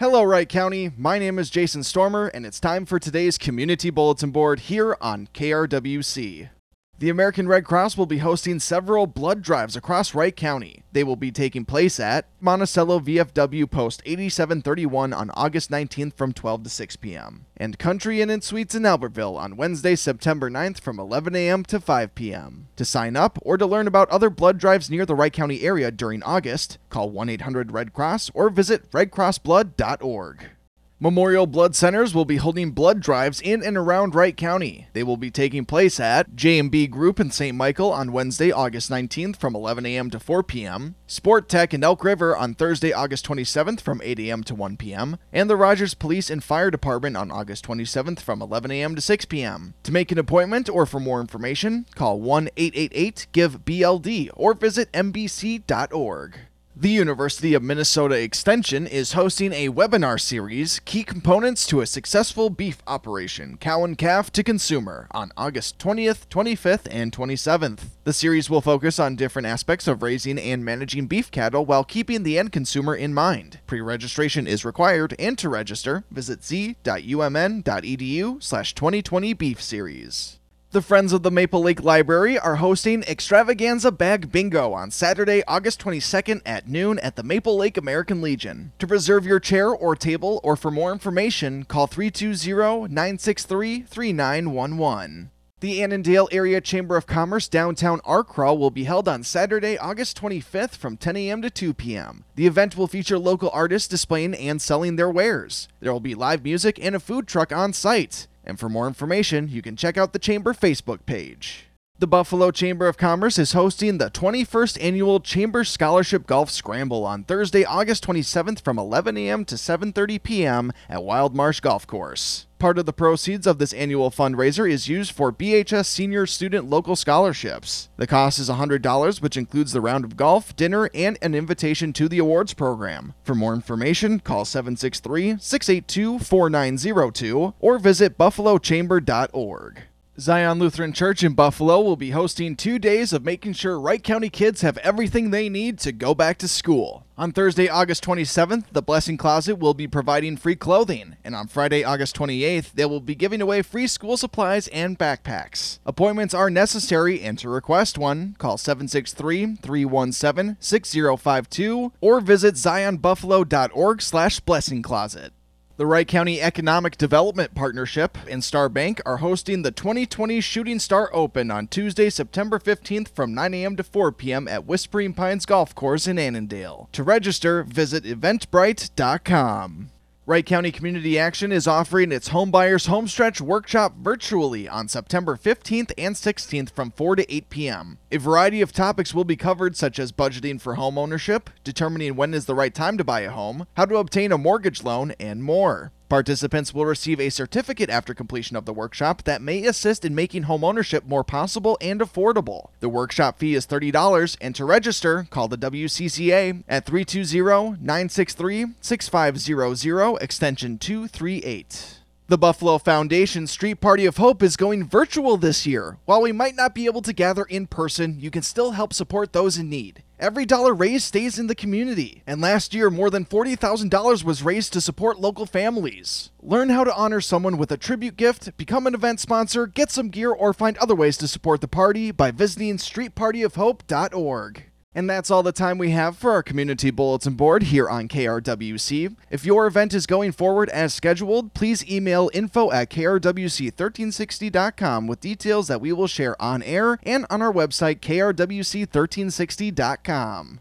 Hello, Wright County. My name is Jason Stormer, and it's time for today's Community Bulletin Board here on KRWC. The American Red Cross will be hosting several blood drives across Wright County. They will be taking place at Monticello VFW Post 8731 on August 19th from 12 to 6 p.m. and Country Inn and Suites in Albertville on Wednesday, September 9th from 11 a.m. to 5 p.m. To sign up or to learn about other blood drives near the Wright County area during August, call 1 800 Red Cross or visit redcrossblood.org. Memorial Blood Centers will be holding blood drives in and around Wright County. They will be taking place at J&B Group in St. Michael on Wednesday, August 19th from 11 a.m. to 4 p.m., Sport Tech in Elk River on Thursday, August 27th from 8 a.m. to 1 p.m., and the Rogers Police and Fire Department on August 27th from 11 a.m. to 6 p.m. To make an appointment or for more information, call 1-888-GIVE-BLD or visit mbc.org. The University of Minnesota Extension is hosting a webinar series, Key Components to a Successful Beef Operation Cow and Calf to Consumer, on August 20th, 25th, and 27th. The series will focus on different aspects of raising and managing beef cattle while keeping the end consumer in mind. Pre registration is required, and to register, visit z.umn.edu slash 2020 beef series. The Friends of the Maple Lake Library are hosting Extravaganza Bag Bingo on Saturday, August 22nd at noon at the Maple Lake American Legion. To reserve your chair or table or for more information, call 320 963 3911. The Annandale Area Chamber of Commerce Downtown Art Crawl will be held on Saturday, August 25th from 10 a.m. to 2 p.m. The event will feature local artists displaying and selling their wares. There will be live music and a food truck on site. And for more information, you can check out the Chamber Facebook page. The Buffalo Chamber of Commerce is hosting the 21st Annual Chamber Scholarship Golf Scramble on Thursday, August 27th from 11 a.m. to 7:30 p.m. at Wild Marsh Golf Course. Part of the proceeds of this annual fundraiser is used for BHS Senior Student Local Scholarships. The cost is $100, which includes the round of golf, dinner, and an invitation to the awards program. For more information, call 763 682 4902 or visit buffalochamber.org. Zion Lutheran Church in Buffalo will be hosting two days of making sure Wright County kids have everything they need to go back to school. On Thursday, August 27th, the Blessing Closet will be providing free clothing, and on Friday, August 28th, they will be giving away free school supplies and backpacks. Appointments are necessary, and to request one, call 763 317 6052 or visit zionbuffalo.org slash blessing closet. The Wright County Economic Development Partnership and Star Bank are hosting the 2020 Shooting Star Open on Tuesday, September 15th from 9 a.m. to 4 p.m. at Whispering Pines Golf Course in Annandale. To register, visit eventbrite.com. Wright County Community Action is offering its Homebuyers Homestretch Workshop virtually on September 15th and 16th from 4 to 8 p.m. A variety of topics will be covered, such as budgeting for home ownership, determining when is the right time to buy a home, how to obtain a mortgage loan, and more. Participants will receive a certificate after completion of the workshop that may assist in making homeownership more possible and affordable. The workshop fee is $30, and to register, call the WCCA at 320 963 6500, extension 238. The Buffalo Foundation Street Party of Hope is going virtual this year. While we might not be able to gather in person, you can still help support those in need. Every dollar raised stays in the community, and last year more than $40,000 was raised to support local families. Learn how to honor someone with a tribute gift, become an event sponsor, get some gear, or find other ways to support the party by visiting streetpartyofhope.org. And that's all the time we have for our community bulletin board here on KRWC. If your event is going forward as scheduled, please email info at krwc1360.com with details that we will share on air and on our website krwc1360.com.